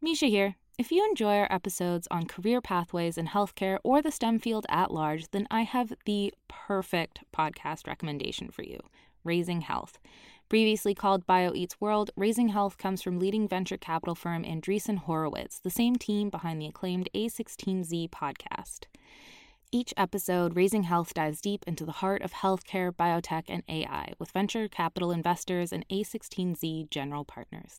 Misha here. If you enjoy our episodes on career pathways in healthcare or the STEM field at large, then I have the perfect podcast recommendation for you Raising Health. Previously called BioEats World, Raising Health comes from leading venture capital firm Andreessen Horowitz, the same team behind the acclaimed A16Z podcast. Each episode, Raising Health dives deep into the heart of healthcare, biotech, and AI with venture capital investors and A16Z general partners.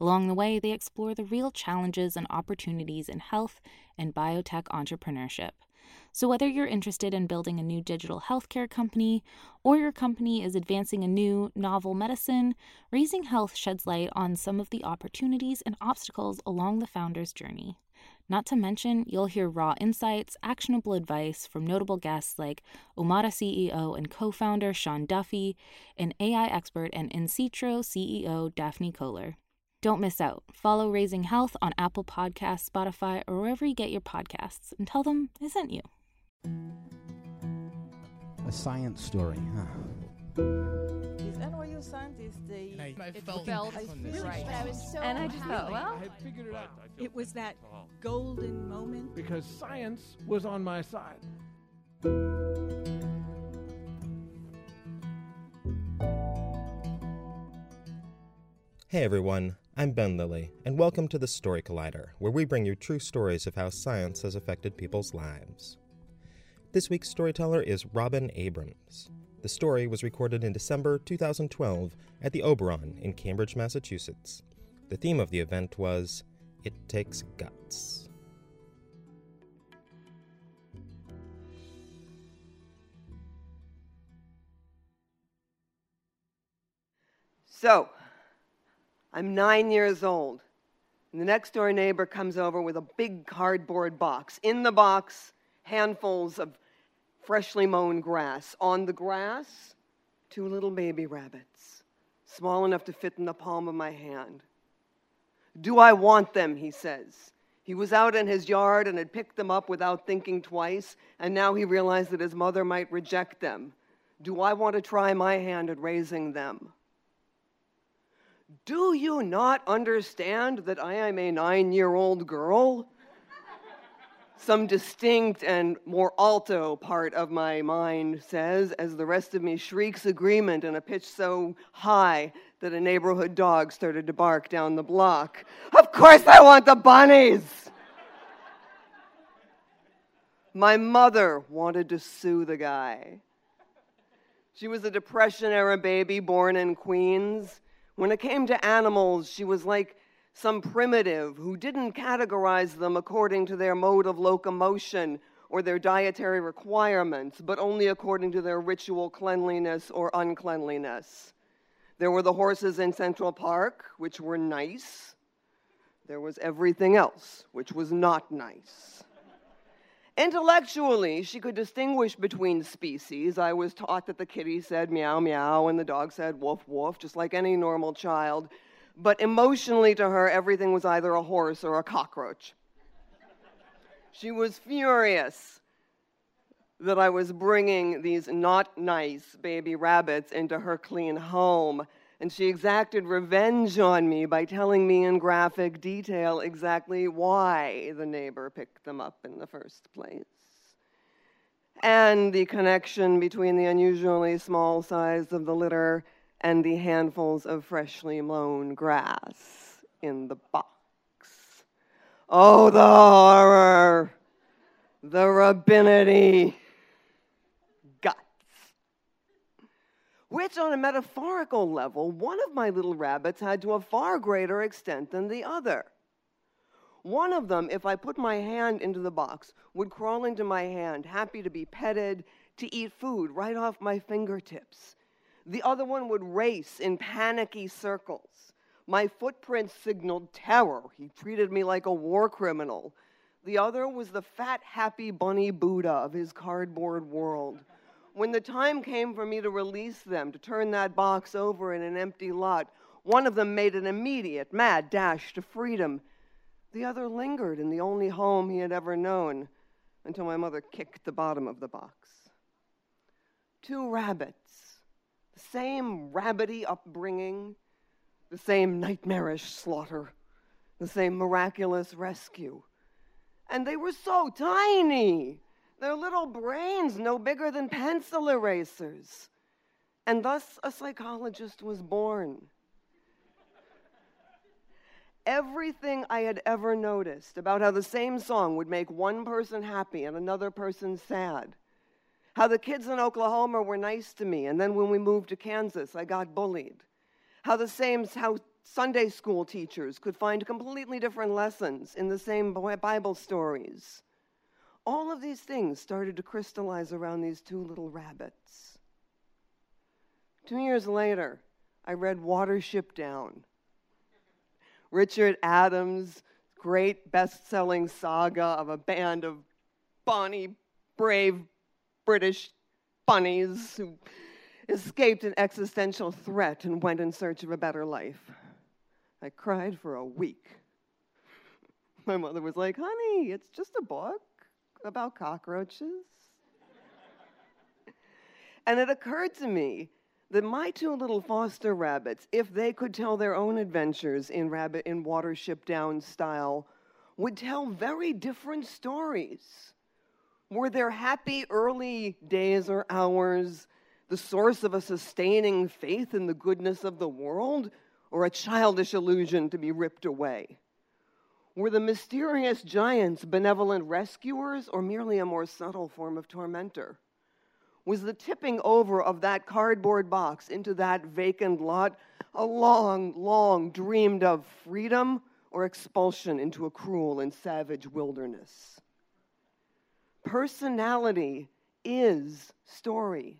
Along the way, they explore the real challenges and opportunities in health and biotech entrepreneurship. So, whether you're interested in building a new digital healthcare company or your company is advancing a new novel medicine, Raising Health sheds light on some of the opportunities and obstacles along the founder's journey. Not to mention, you'll hear raw insights, actionable advice from notable guests like Omada CEO and co founder Sean Duffy, and AI expert and Insitro CEO Daphne Koller. Don't miss out. Follow Raising Health on Apple Podcasts, Spotify, or wherever you get your podcasts and tell them I sent you. A science story, huh? These NYU scientists, they And I it felt felt really right. I was so And I just thought, well, I had figured it out. It was that golden moment. Because science was on my side. Hey everyone, I'm Ben Lillie, and welcome to the Story Collider, where we bring you true stories of how science has affected people's lives. This week's storyteller is Robin Abrahams. The story was recorded in December 2012 at the Oberon in Cambridge, Massachusetts. The theme of the event was It Takes Guts. So, I'm nine years old. And the next door neighbor comes over with a big cardboard box. In the box, handfuls of freshly mown grass. On the grass, two little baby rabbits, small enough to fit in the palm of my hand. Do I want them? He says. He was out in his yard and had picked them up without thinking twice, and now he realized that his mother might reject them. Do I want to try my hand at raising them? Do you not understand that I am a nine year old girl? Some distinct and more alto part of my mind says, as the rest of me shrieks agreement in a pitch so high that a neighborhood dog started to bark down the block. Of course, I want the bunnies! My mother wanted to sue the guy. She was a Depression era baby born in Queens. When it came to animals, she was like some primitive who didn't categorize them according to their mode of locomotion or their dietary requirements, but only according to their ritual cleanliness or uncleanliness. There were the horses in Central Park, which were nice. There was everything else, which was not nice. Intellectually, she could distinguish between species. I was taught that the kitty said meow meow and the dog said woof woof, just like any normal child. But emotionally, to her, everything was either a horse or a cockroach. She was furious that I was bringing these not nice baby rabbits into her clean home. And she exacted revenge on me by telling me in graphic detail exactly why the neighbor picked them up in the first place. And the connection between the unusually small size of the litter and the handfuls of freshly mown grass in the box. Oh, the horror, the rabbinity, guts. Which, on a metaphorical level, one of my little rabbits had to a far greater extent than the other. One of them, if I put my hand into the box, would crawl into my hand, happy to be petted, to eat food right off my fingertips. The other one would race in panicky circles. My footprints signaled terror. He treated me like a war criminal. The other was the fat, happy bunny Buddha of his cardboard world. When the time came for me to release them, to turn that box over in an empty lot, one of them made an immediate, mad dash to freedom. The other lingered in the only home he had ever known until my mother kicked the bottom of the box. Two rabbits, the same rabbity upbringing, the same nightmarish slaughter, the same miraculous rescue. And they were so tiny, their little brains no bigger than pencil erasers. And thus a psychologist was born. Everything I had ever noticed about how the same song would make one person happy and another person sad. How the kids in Oklahoma were nice to me, and then when we moved to Kansas, I got bullied. How the same, how Sunday school teachers could find completely different lessons in the same Bible stories. All of these things started to crystallize around these two little rabbits. Two years later, I read Watership Down. Richard Adams' great best selling saga of a band of bonny, brave British bunnies who escaped an existential threat and went in search of a better life. I cried for a week. My mother was like, honey, it's just a book about cockroaches. and it occurred to me that my two little foster rabbits, if they could tell their own adventures in rabbit in Watership Down style, would tell very different stories. Were their happy early days or hours the source of a sustaining faith in the goodness of the world, or a childish illusion to be ripped away? Were the mysterious giants benevolent rescuers, or merely a more subtle form of tormentor? was the tipping over of that cardboard box into that vacant lot a long, long dreamed of freedom or expulsion into a cruel and savage wilderness. Personality is story.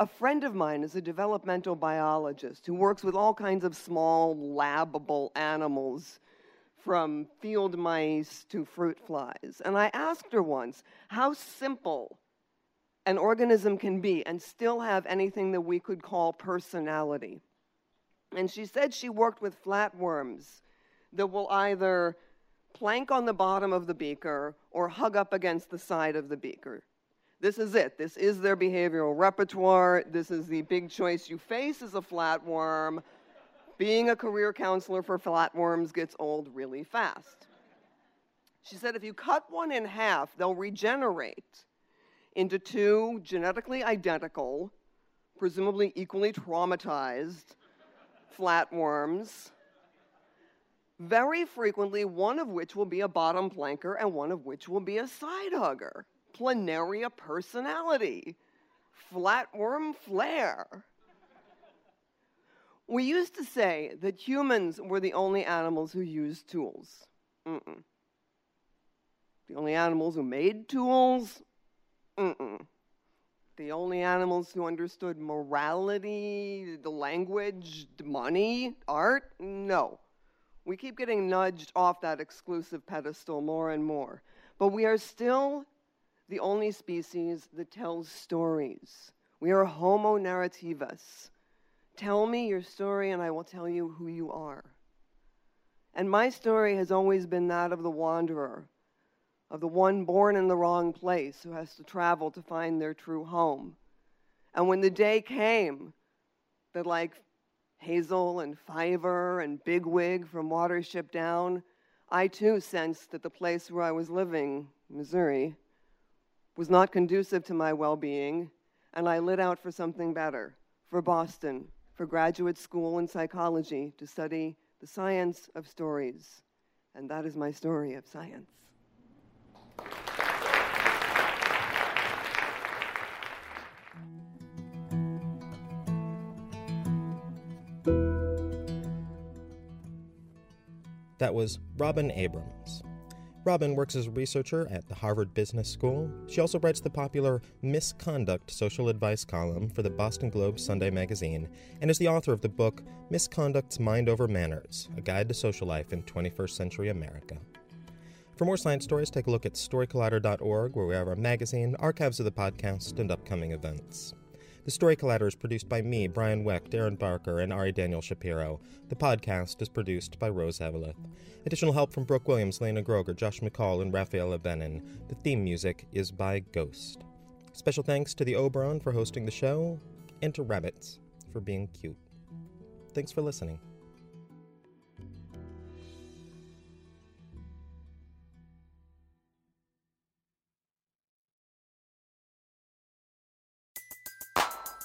A friend of mine is a developmental biologist who works with all kinds of small, labable animals, from field mice to fruit flies. And I asked her once how simple an organism can be and still have anything that we could call personality. And she said she worked with flatworms that will either plank on the bottom of the beaker or hug up against the side of the beaker. This is it. This is their behavioral repertoire. This is the big choice you face as a flatworm. Being a career counselor for flatworms gets old really fast. She said if you cut one in half, they'll regenerate into two genetically identical, presumably equally traumatized flatworms, very frequently, one of which will be a bottom planker and one of which will be a side hugger. Planaria personality, flatworm flair. We used to say that humans were the only animals who used tools. Mm-mm. The only animals who made tools Mm-mm. The only animals who understood morality, the language, the money, art? No. We keep getting nudged off that exclusive pedestal more and more. But we are still the only species that tells stories. We are Homo narrativus. Tell me your story, and I will tell you who you are. And my story has always been that of the wanderer, of the one born in the wrong place who has to travel to find their true home. And when the day came that, like Hazel and Fiver and Bigwig from Watership Down, I too sensed that the place where I was living, Missouri, was not conducive to my well being, and I lit out for something better, for Boston, for graduate school in psychology to study the science of stories. And that is my story of science. That was Robin Abrahams. Robin works as a researcher at the Harvard Business School. She also writes the popular Miss Conduct social advice column for the Boston Globe Sunday magazine and is the author of the book Miss Conduct's Mind Over Manners A Guide to Social Life in 21st Century America. For more science stories, take a look at storycollider.org, where we have our magazine, archives of the podcast, and upcoming events. The Story Collider is produced by me, Brian Wecht, Darren Barker, and Ari Daniel Shapiro. The podcast is produced by Rose Eveleth. Additional help from Brooke Williams, Lena Groeger, Josh McCall, and Rafaela Benin. The theme music is by Ghost. Special thanks to the Oberon for hosting the show, and to Rabbits for being cute. Thanks for listening.